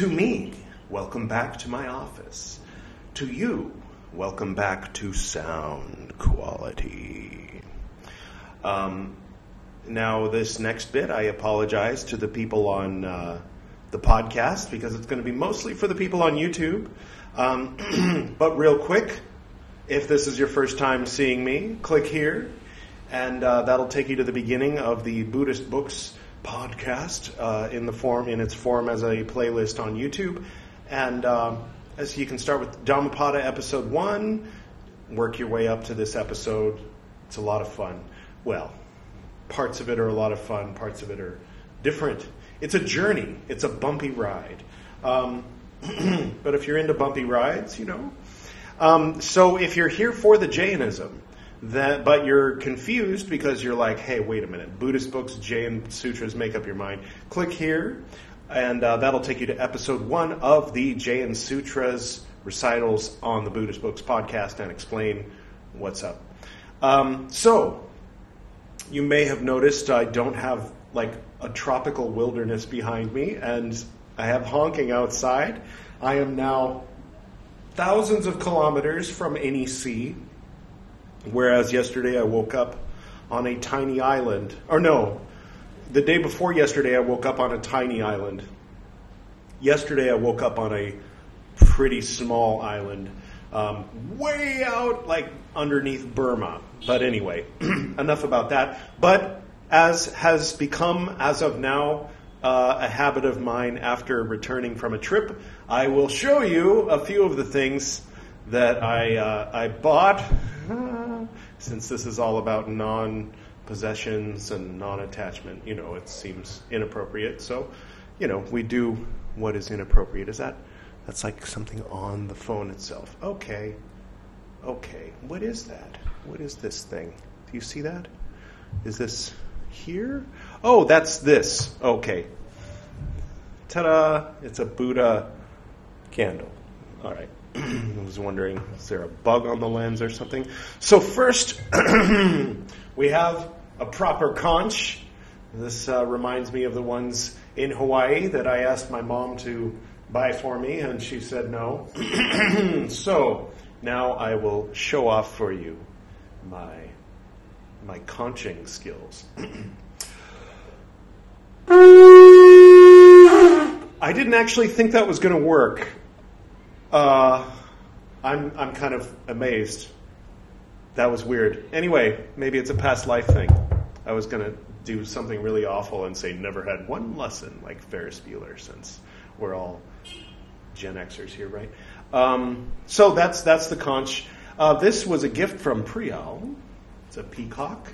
To me. Welcome back to my office. To you, welcome back to sound quality. Um, now, this next bit, I apologize to the people on uh, the podcast because it's going to be mostly for the people on YouTube. Um, but real quick, if this is your first time seeing me, click here, and uh, that'll take you to the beginning of the Buddhist Books podcast uh, in the form in its form as a playlist on YouTube. And uh, as you can start with Dhammapada episode one, work your way up to this episode. It's a lot of fun. Well, parts of it are a lot of fun. Parts of it are different. It's a journey. It's a bumpy ride. Um, but if you're into bumpy rides, you know. Um, so if you're here for the Jainism, that, but you're confused because you're like, hey, wait a minute, Buddhist books, Jain sutras, make up your mind. Click here, and uh, that'll take you to episode one of the Jain Sutras recitals on the Buddhist Books podcast and explain what's up. Um, so, you may have noticed I don't have like a tropical wilderness behind me, and I have honking outside. I am now thousands of kilometers from any sea Whereas yesterday I woke up on a tiny island. Or no, the day before yesterday I woke up on a tiny island. Yesterday I woke up on a pretty small island, um, way out like underneath Burma. But anyway, enough about that. But as has become, as of now, uh, a habit of mine after returning from a trip, I will show you a few of the things that I uh, I bought since this is all about non possessions and non attachment, you know, it seems inappropriate. So, you know, we do what is inappropriate. Is that that's like something on the phone itself? Okay. Okay. What is that? What is this thing? Do you see that? Is this here? Oh, that's this. Okay. Ta da! It's a Buddha candle. All right. I was wondering, is there a bug on the lens or something? So first, we have a proper conch. This uh, reminds me of the ones in Hawaii that I asked my mom to buy for me, and she said no. so now I will show off for you my my conching skills. I didn't actually think that was going to work. Uh, I'm, I'm kind of amazed. That was weird. Anyway, maybe it's a past life thing. I was going to do something really awful and say never had one lesson like Ferris Bueller since we're all Gen Xers here, right? Um, so that's that's the conch. Uh, this was a gift from Priyal. It's a peacock.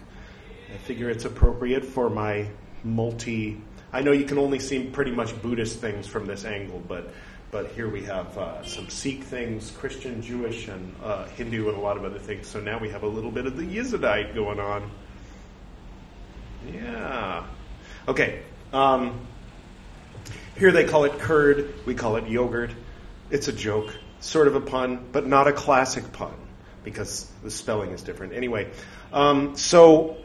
I figure it's appropriate for my multi. I know you can only see pretty much Buddhist things from this angle, but but here we have uh, some Sikh things, Christian, Jewish, and uh, Hindu, and a lot of other things. So now we have a little bit of the Yizidite going on. Yeah. Okay. Um, here they call it curd. We call it yogurt. It's a joke, sort of a pun, but not a classic pun because the spelling is different. Anyway, um, so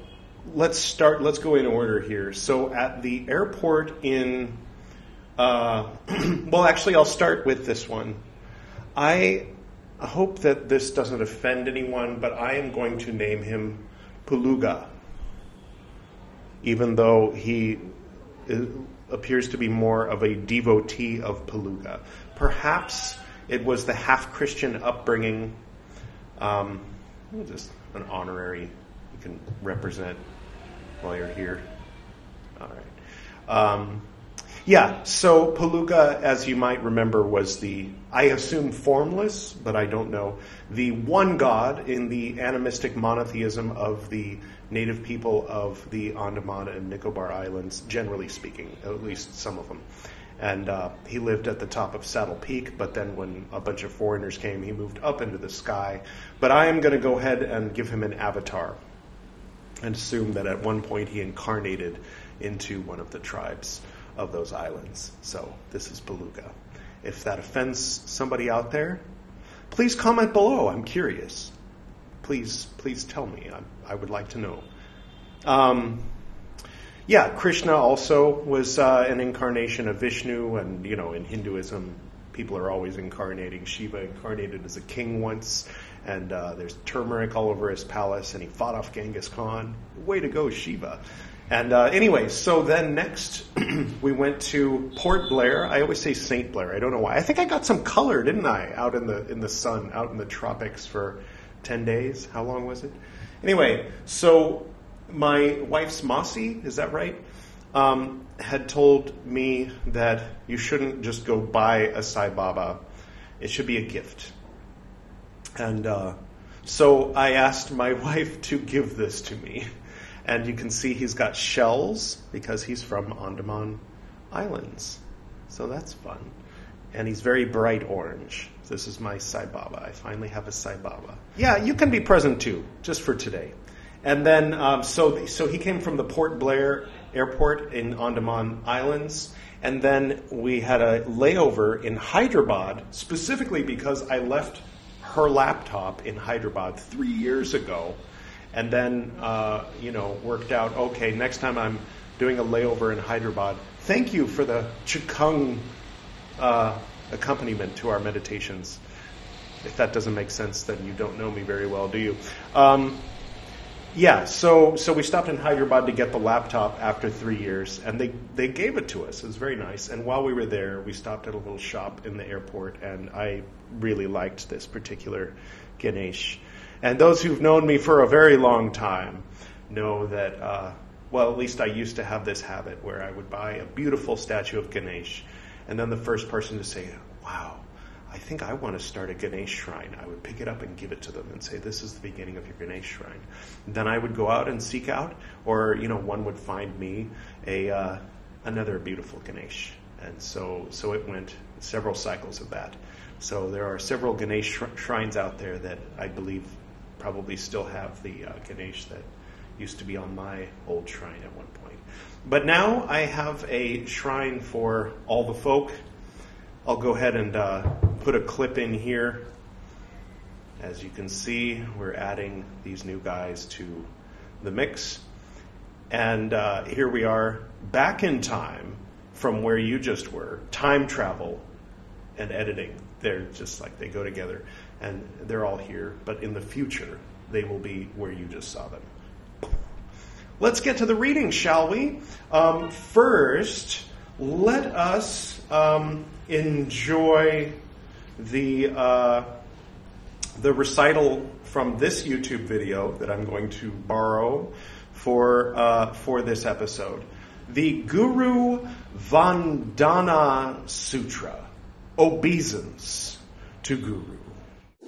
let's start. Let's go in order here. So at the airport in uh, well, actually, I'll start with this one. I hope that this doesn't offend anyone, but I am going to name him Puluga, even though he appears to be more of a devotee of Puluga. Perhaps it was the half Christian upbringing, um, just an honorary you can represent while you're here. All right. Um, yeah, so Puluga, as you might remember, was the, I assume formless, but I don't know, the one god in the animistic monotheism of the native people of the Andaman and Nicobar Islands, generally speaking, at least some of them. And uh, he lived at the top of Saddle Peak, but then when a bunch of foreigners came, he moved up into the sky. But I am going to go ahead and give him an avatar and assume that at one point he incarnated into one of the tribes of those islands. So this is Puluga. If that offends somebody out there, please comment below. I'm curious. Please, please tell me. I, I would like to know. Um, yeah, Krishna also was uh, an incarnation of Vishnu, and you know, in Hinduism, people are always incarnating. Shiva incarnated as a king once, and uh, there's turmeric all over his palace, and he fought off Genghis Khan. Way to go, Shiva! And uh, anyway, so then next we went to Port Blair. I always say Saint Blair. I don't know why. I think I got some color, didn't I? Out in the in the sun, out in the tropics for ten days. How long was it? Anyway, so my wife's Mausi, is that right? Um, had told me that you shouldn't just go buy a Sai Baba. It should be a gift. And uh, so I asked my wife to give this to me. And you can see he's got shells because he's from Andaman Islands. So that's fun. And he's very bright orange. This is my Sai Baba. I finally have a Sai Baba. Yeah, you can be present too, just for today. And then, um, so, so he came from the Port Blair airport in Andaman Islands. And then we had a layover in Hyderabad, specifically because I left her laptop in Hyderabad three years ago and then uh, you know worked out. Okay, next time I'm doing a layover in Hyderabad. Thank you for the Chikung uh, accompaniment to our meditations. If that doesn't make sense, then you don't know me very well, do you? Um, yeah, so so we stopped in Hyderabad to get the laptop after three years, and they they gave it to us. It was very nice. And while we were there, we stopped at a little shop in the airport, and I really liked this particular Ganesh. And those who've known me for a very long time know that, uh, well, at least I used to have this habit where I would buy a beautiful statue of Ganesh, and then the first person to say, wow, I think I want to start a Ganesh shrine. I would pick it up and give it to them and say, "This is the beginning of your Ganesh shrine." Then I would go out and seek out, or you know, one would find me a uh, another beautiful Ganesh, and so so it went several cycles of that. So there are several Ganesh shrines out there that I believe probably still have the uh, Ganesh that used to be on my old shrine at one point. But now I have a shrine for all the folk. I'll go ahead and uh, put a clip in here. As you can see, we're adding these new guys to the mix. And uh, here we are back in time from where you just were. Time travel and editing. They're just like they go together and they're all here, but in the future, they will be where you just saw them. Let's get to the reading, shall we? Um, first, let us um, enjoy the uh, the recital from this YouTube video that I'm going to borrow for uh, for this episode. The Guru Vandana Sutra, obeisance to Guru.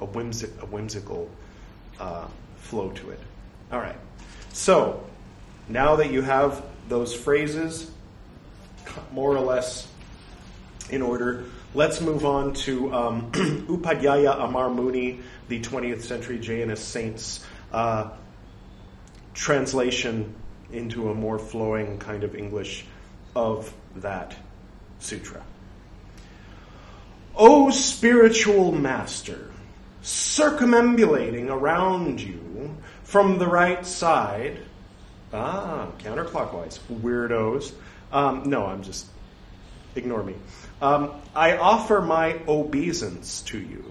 a, whimsic, a whimsical uh, flow to it. All right. So now that you have those phrases more or less in order, let's move on to um, Upadhyaya Amar Muni, the 20th century Jainist saint's uh, translation into a more flowing kind of English of that sutra. O spiritual master, circumambulating around you from the right side. Ah, counterclockwise. Weirdos. Um, no, I'm just. Ignore me. Um, I offer my obeisance to you,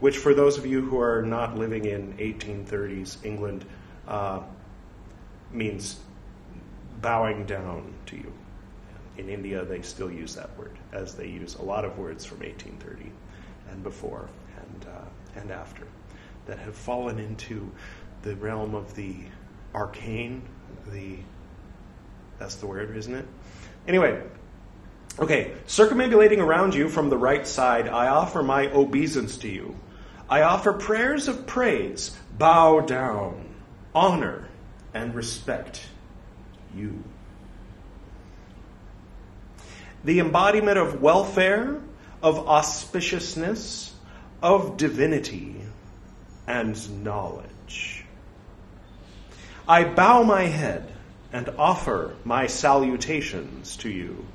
which, for those of you who are not living in 1830s England, uh, means bowing down to you. In India, they still use that word, as they use a lot of words from 1830 and before. And after that have fallen into the realm of the arcane, the that's the word, isn't it? Anyway, okay, circumambulating around you from the right side, I offer my obeisance to you. I offer prayers of praise, bow down, honor, and respect you. the embodiment of welfare, of auspiciousness, of divinity, and knowledge. I bow my head and offer my salutations to you.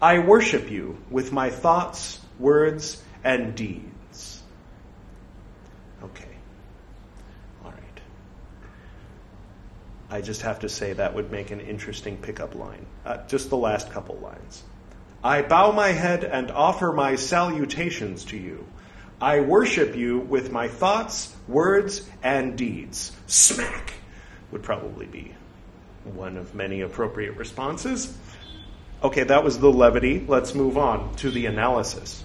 I worship you with my thoughts, words, and deeds. Okay. All right. I just have to say that would make an interesting pickup line. Uh, just the last couple lines. I bow my head and offer my salutations to you. I worship you with my thoughts, words, and deeds. Smack would probably be one of many appropriate responses. Okay, that was the levity. Let's move on to the analysis.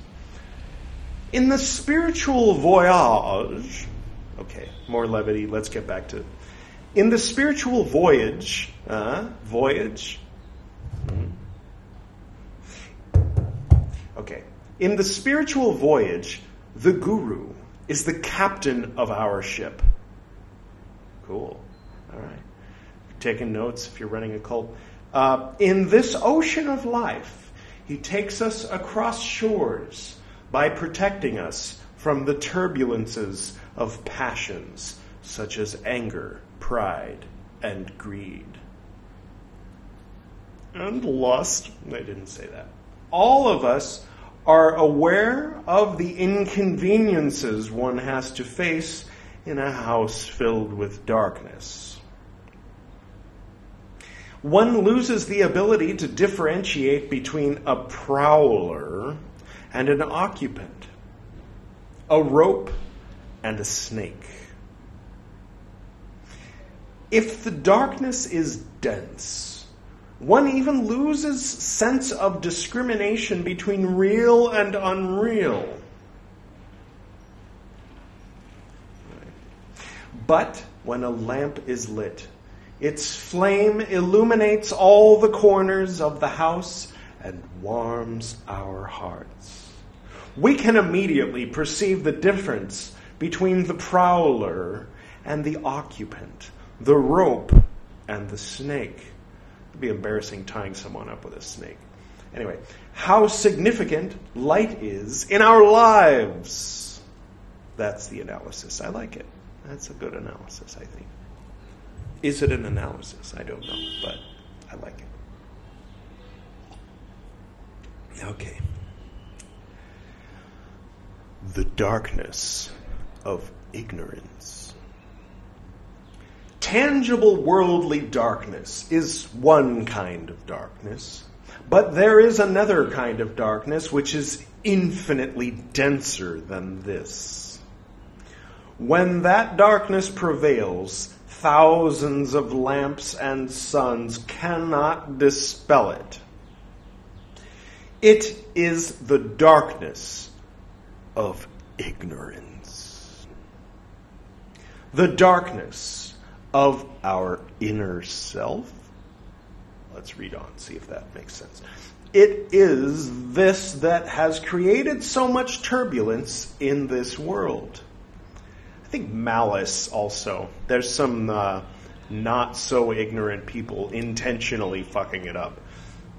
In the spiritual voyage, okay, more levity. Let's get back to. It. In the spiritual voyage, uh, voyage. Okay, in the spiritual voyage, the guru is the captain of our ship. Cool. All right. taking notes, if you're running a cult. Uh, in this ocean of life, he takes us across shores by protecting us from the turbulences of passions such as anger, pride, and greed. And lust. I didn't say that. All of us are aware of the inconveniences one has to face in a house filled with darkness. One loses the ability to differentiate between a prowler and an occupant, a rope and a snake. If the darkness is dense, one even loses sense of discrimination between real and unreal. But when a lamp is lit, its flame illuminates all the corners of the house and warms our hearts. We can immediately perceive the difference between the prowler and the occupant, the rope and the snake. Be embarrassing tying someone up with a snake. Anyway, how significant light is in our lives. That's the analysis. I like it. That's a good analysis, I think. Is it an analysis? I don't know, but I like it. Okay. The darkness of ignorance tangible worldly darkness is one kind of darkness, but there is another kind of darkness which is infinitely denser than this. When that darkness prevails, thousands of lamps and suns cannot dispel it. It is the darkness of ignorance. The darkness of our inner self. Let's read on, see if that makes sense. It is this that has created so much turbulence in this world. I think malice also. There's some uh, not so ignorant people intentionally fucking it up,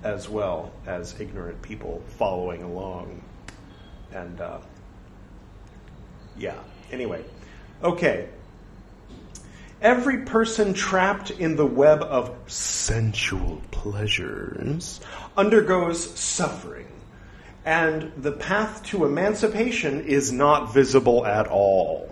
as well as ignorant people following along. And uh, yeah, anyway. Okay, Every person trapped in the web of sensual pleasures undergoes suffering, and the path to emancipation is not visible at all.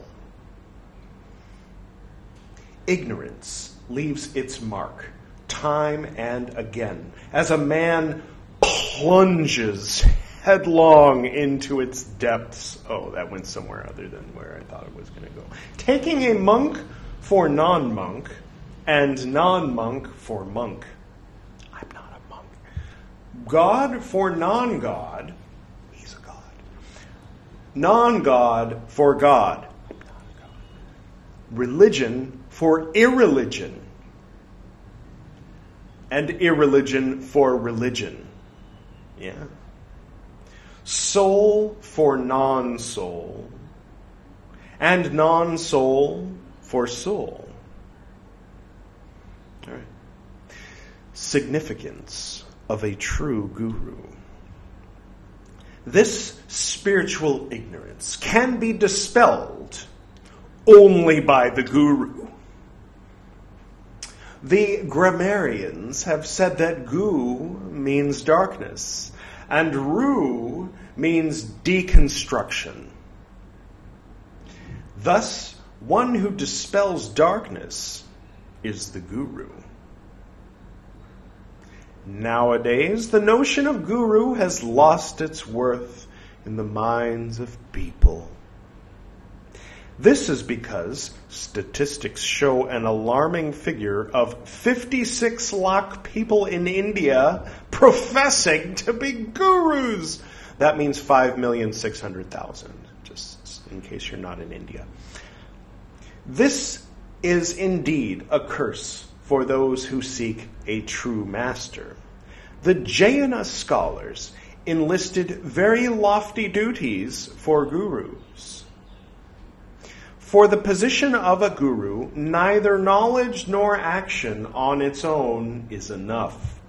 Ignorance leaves its mark time and again as a man plunges headlong into its depths. Oh, that went somewhere other than where I thought it was going to go. Taking a monk for non monk and non monk for monk. I'm not a monk. God for non God, he's a God. Non God for God. Religion for irreligion. And irreligion for religion. Yeah. Soul for non soul. And non soul for soul. All right. Significance of a true guru. This spiritual ignorance can be dispelled only by the guru. The grammarians have said that gu means darkness and ru means deconstruction. Thus, one who dispels darkness is the guru. Nowadays, the notion of guru has lost its worth in the minds of people. This is because statistics show an alarming figure of 56 lakh people in India professing to be gurus. That means 5,600,000, just in case you're not in India. This is indeed a curse for those who seek a true master. The Jaina scholars enlisted very lofty duties for gurus. For the position of a guru, neither knowledge nor action on its own is enough.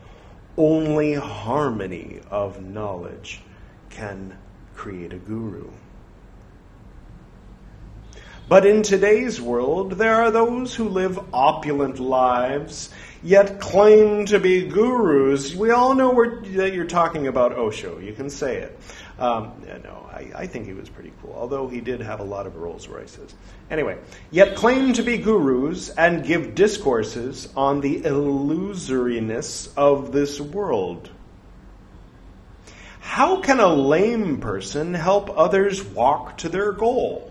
Only harmony of knowledge can create a guru. But in today's world, there are those who live opulent lives, yet claim to be gurus. We all know that you're talking about Osho. You can say it. Um, no, I, I, think he was pretty cool, although he did have a lot of Rolls Royces. Anyway, yet claim to be gurus and give discourses on the illusoriness of this world. How can a lame person help others walk to their goal?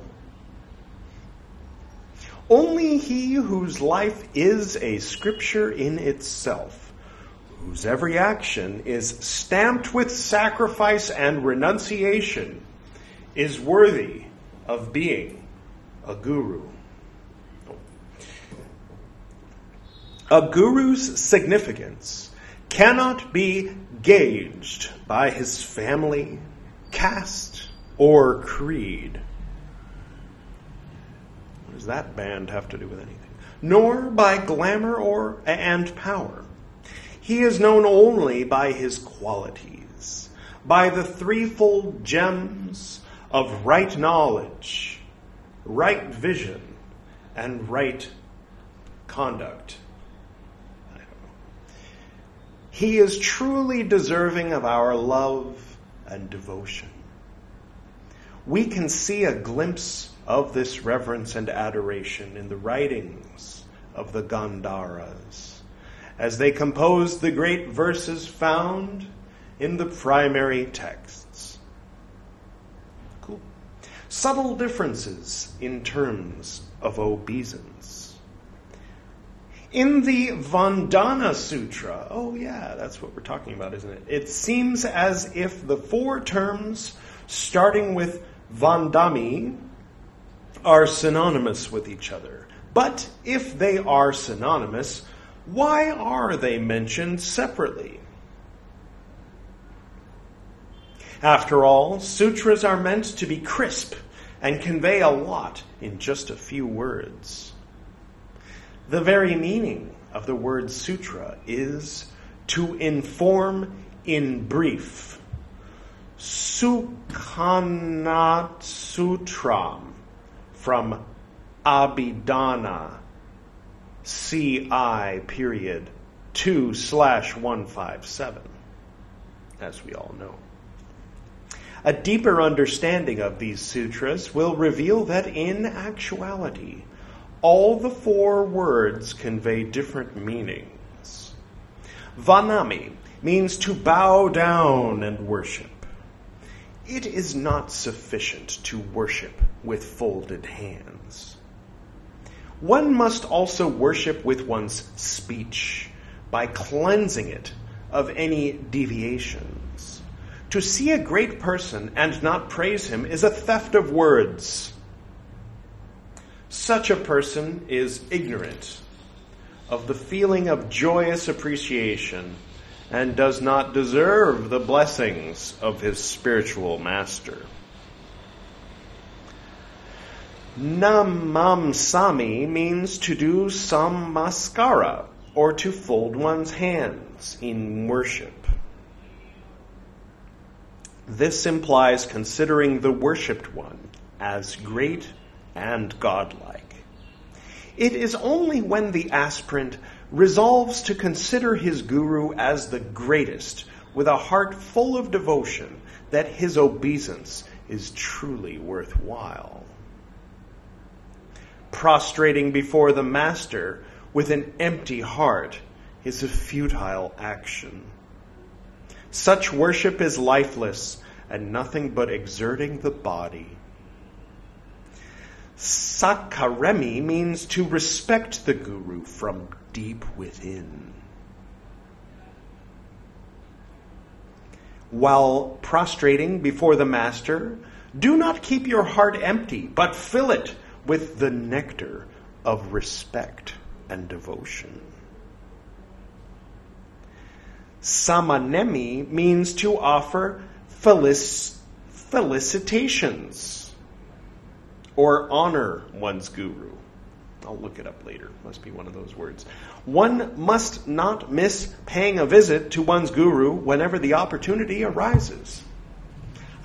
Only he whose life is a scripture in itself, whose every action is stamped with sacrifice and renunciation, is worthy of being a guru. A guru's significance cannot be gauged by his family, caste, or creed does that band have to do with anything? Nor by glamour or and power. He is known only by his qualities, by the threefold gems of right knowledge, right vision, and right conduct. He is truly deserving of our love and devotion. We can see a glimpse of this reverence and adoration in the writings of the Ganadharas as they composed the great verses found in the primary texts. Cool. Subtle differences in terms of obeisance. In the Vandana Sutra, oh yeah, that's what we're talking about, isn't it? It seems as if the four terms starting with Vandami, are synonymous with each other. But if they are synonymous, why are they mentioned separately? After all, sutras are meant to be crisp and convey a lot in just a few words. The very meaning of the word sutra is to inform in brief. Sukhanat Sutram from Abhidhana CI period 2 slash 157, as we all know. A deeper understanding of these sutras will reveal that in actuality, all the four words convey different meanings. Vandami means to bow down and worship it is not sufficient to worship with folded hands. One must also worship with one's speech by cleansing it of any deviations. To see a great person and not praise him is a theft of words. Such a person is ignorant of the feeling of joyous appreciation and does not deserve the blessings of his spiritual master. Namamsami means to do some maskara or to fold one's hands in worship. This implies considering the worshipped one as great and godlike. It is only when the aspirant resolves to consider his guru as the greatest with a heart full of devotion that his obeisance is truly worthwhile. Prostrating before the master with an empty heart is a futile action. Such worship is lifeless and nothing but exerting the body. Sakaremi means to respect the guru from deep within. While prostrating before the master, do not keep your heart empty, but fill it with the nectar of respect and devotion. Samanemi means to offer felic- felicitations or honor one's guru. I'll look it up later. Must be one of those words. One must not miss paying a visit to one's guru whenever the opportunity arises.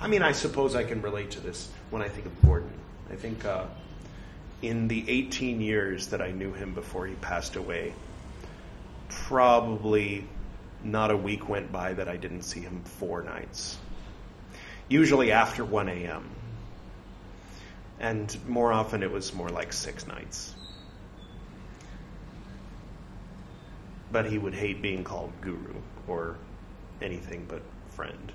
I mean, I suppose I can relate to this when I think of Gordon. I think uh, in the 18 years that I knew him before he passed away, probably not a week went by that I didn't see him four nights. Usually after 1 a.m. And more often it was more like six nights. But he would hate being called guru or anything but friend.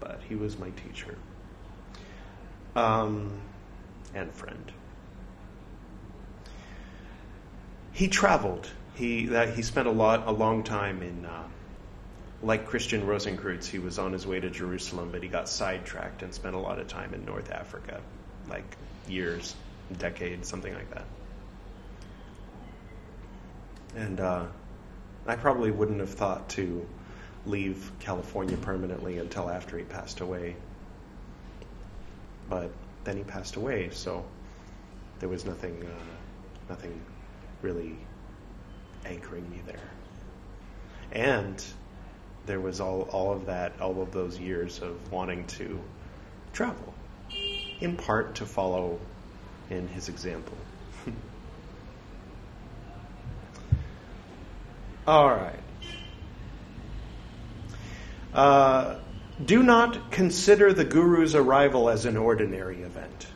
But he was my teacher um, and friend. He traveled he that he spent a lot a long time in uh, like Christian Rosenkreutz, he was on his way to Jerusalem, but he got sidetracked and spent a lot of time in North Africa, like years, decades, something like that. And uh, I probably wouldn't have thought to leave California permanently until after he passed away. But then he passed away, so there was nothing, uh, nothing really anchoring me there. And there was all, all of that, all of those years of wanting to travel, in part to follow in his example. all right. Uh, do not consider the Guru's arrival as an ordinary event.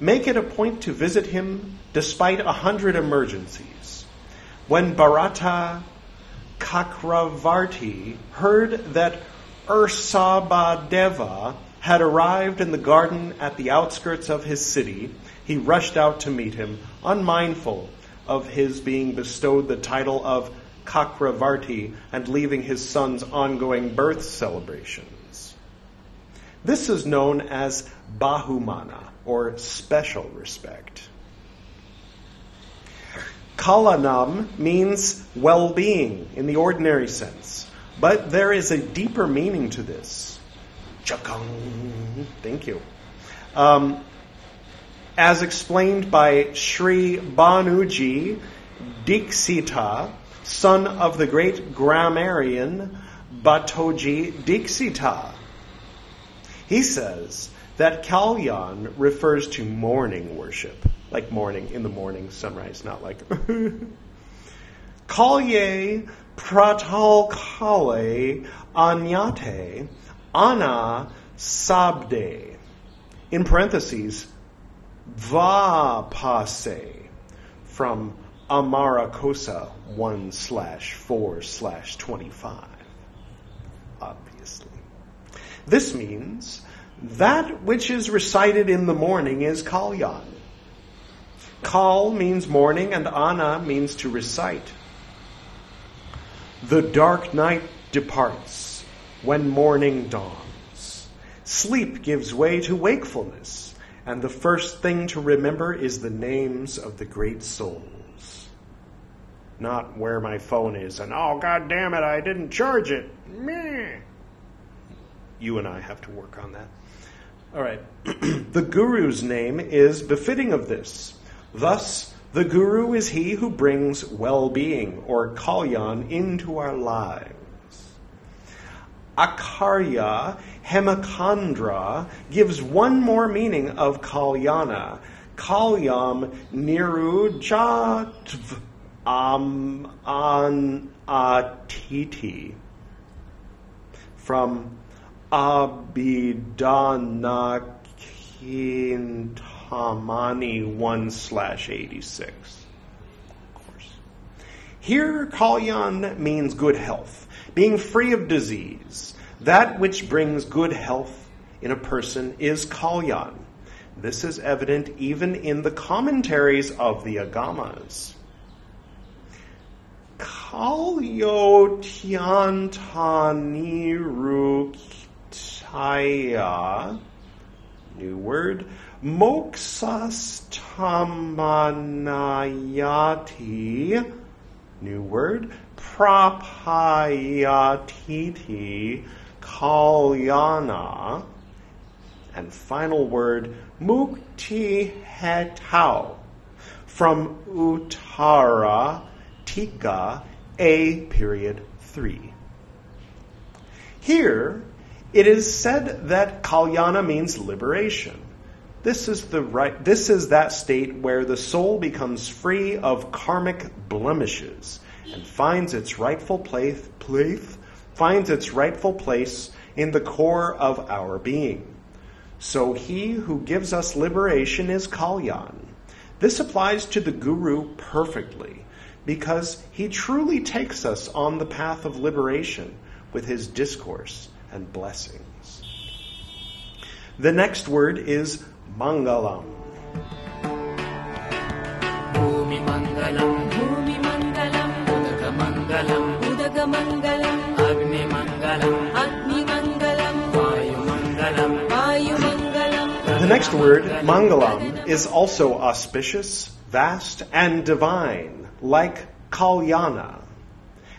Make it a point to visit him despite a hundred emergencies. When Bharata Kakravarti heard that Ursabadeva had arrived in the garden at the outskirts of his city, he rushed out to meet him, unmindful of his being bestowed the title of Kakravarti and leaving his son's ongoing birth celebrations. This is known as Bahumana, or special respect. Kalanam means well being in the ordinary sense, but there is a deeper meaning to this. Chakang. Thank you. Um, as explained by Sri Bhanuji Dixita, son of the great grammarian Bhattoji Dixita. He says that Kalyan refers to morning worship like morning, in the morning, sunrise, not like. Kalye pratal kale anyate ana sabde. In parentheses, va passe from Amarakosa 1 slash 4 slash 25. Obviously. This means that which is recited in the morning is kalyan. Kal means morning and ana means to recite. The dark night departs when morning dawns. Sleep gives way to wakefulness, and the first thing to remember is the names of the great souls. Not where my phone is and, oh, god damn it, I didn't charge it. Meh. You and I have to work on that. All right. the Guru's name is befitting of this. Thus, the Guru is he who brings well being or kalyan into our lives. Akarya Hemachandra gives one more meaning of Kalyana. Kalyam Nirujatv Am An Atiti. From Abhidhana Kintamani 1 slash 86. Of course. Here, Kalyan means good health, being free of disease. That which brings good health in a person is Kalyan. This is evident even in the commentaries of the Agamas. Kalyo Tiantaniruktaya, new word, Moksastammanayati, new word, Prapayatiti, Kalyana, and final word, Mukti Hetau, from Uttara Tika A period 3. Here, it is said that Kalyana means liberation. This is the right this is that state where the soul becomes free of karmic blemishes and finds its rightful place, place finds its rightful place in the core of our being. So he who gives us liberation is Kalyan. This applies to the Guru perfectly because he truly takes us on the path of liberation with his discourse and blessings. The next word is Mangalam. Mangalam. The next word, Mangalam, is also auspicious, vast, and divine, like Kalyana.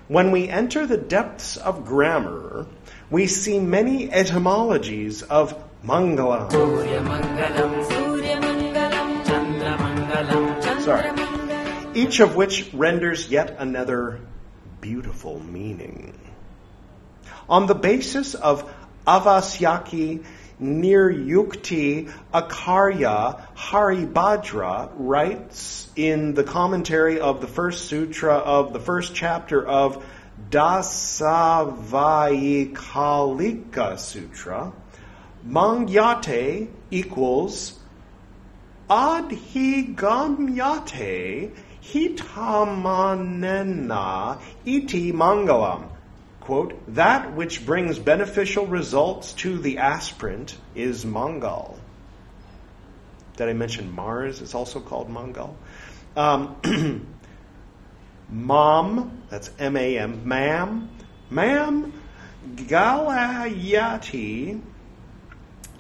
When we enter the depths of grammar, we see many etymologies of mangala. Sorry. Each of which renders yet another beautiful meaning. On the basis of avasyaki Niryukti Akarya Haribhadra writes in the commentary of the first sutra of the first chapter of Dasavayikalika Sutra, Mangyate equals Adhigamyate hitamanena iti mangalam. Quote, that which brings beneficial results to the aspirant is Mangal. Did I mention Mars is also called Mangal? Um, Mom, that's M-A-M, Mam, Mam Galayati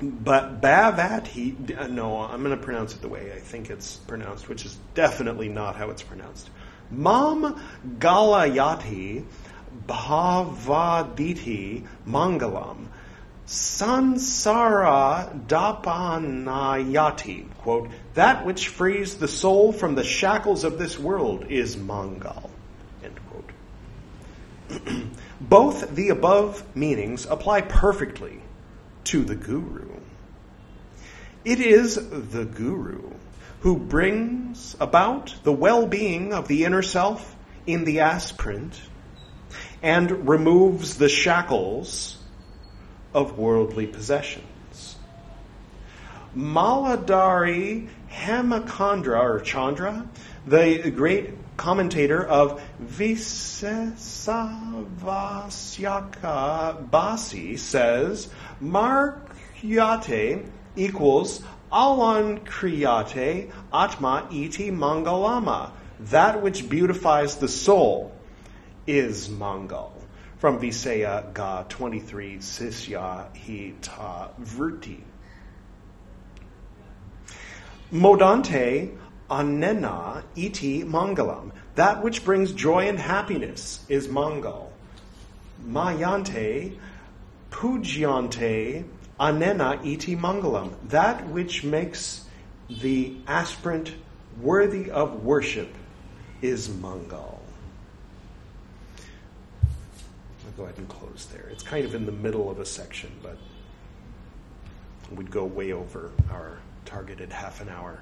but Bhavati, uh, no, I'm going to pronounce it the way I think it's pronounced, which is definitely not how it's pronounced. Mam Galayati Bhavaditi Mangalam Sansara Dapanayati. Quote, that which frees the soul from the shackles of this world is Mangal. End quote. Both the above meanings apply perfectly to the guru. It is the guru who brings about the well-being of the inner self in the aspirant and removes the shackles of worldly possessions. Maladari Hemakandra or Chandra, the great commentator of Visesavasyaka Basi says, Markyate equals Alan Kriyate Atma Iti Mangalama. That which beautifies the soul is Mangal. From Visaya Ga 23 Sisya Hita Vrti. Modante Anena Iti Mangalam. That which brings joy and happiness is Mangal. Mayante Pujyante Anena iti mangalam, that which makes the aspirant worthy of worship is mangal. Go ahead and close there. It's kind of in the middle of a section, but we'd go way over our targeted half an hour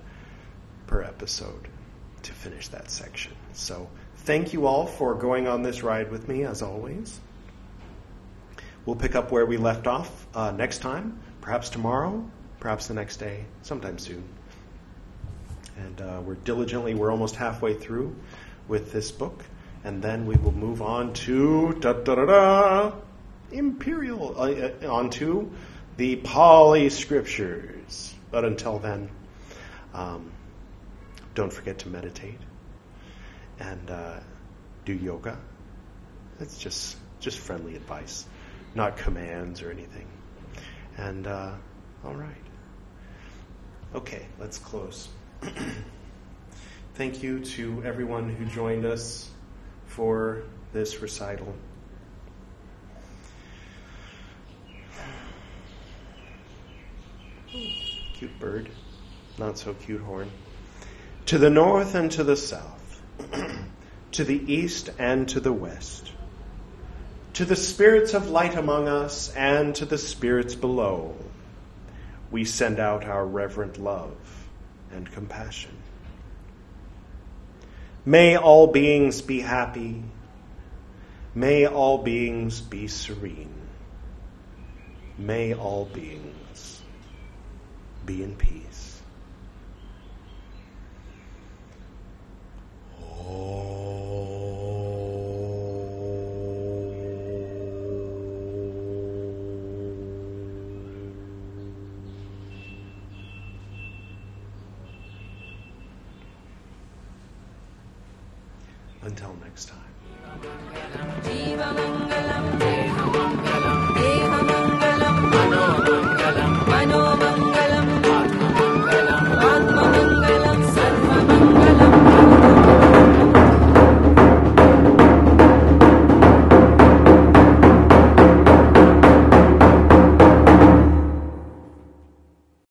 per episode to finish that section. So thank you all for going on this ride with me, as always. We'll pick up where we left off uh, next time, perhaps tomorrow, perhaps the next day, sometime soon. And uh, we're diligently, we're almost halfway through with this book. And then we will move on to da da da da imperial uh, uh, onto the Pali scriptures. But until then, um, don't forget to meditate and uh, do yoga. It's just just friendly advice, not commands or anything. And uh, all right, okay, let's close. Thank you to everyone who joined us for this recital. Cute bird, not so cute horn. To the north and to the south, to the east and to the west, to the spirits of light among us and to the spirits below, we send out our reverent love and compassion. May all beings be happy. May all beings be serene. May all beings be in peace.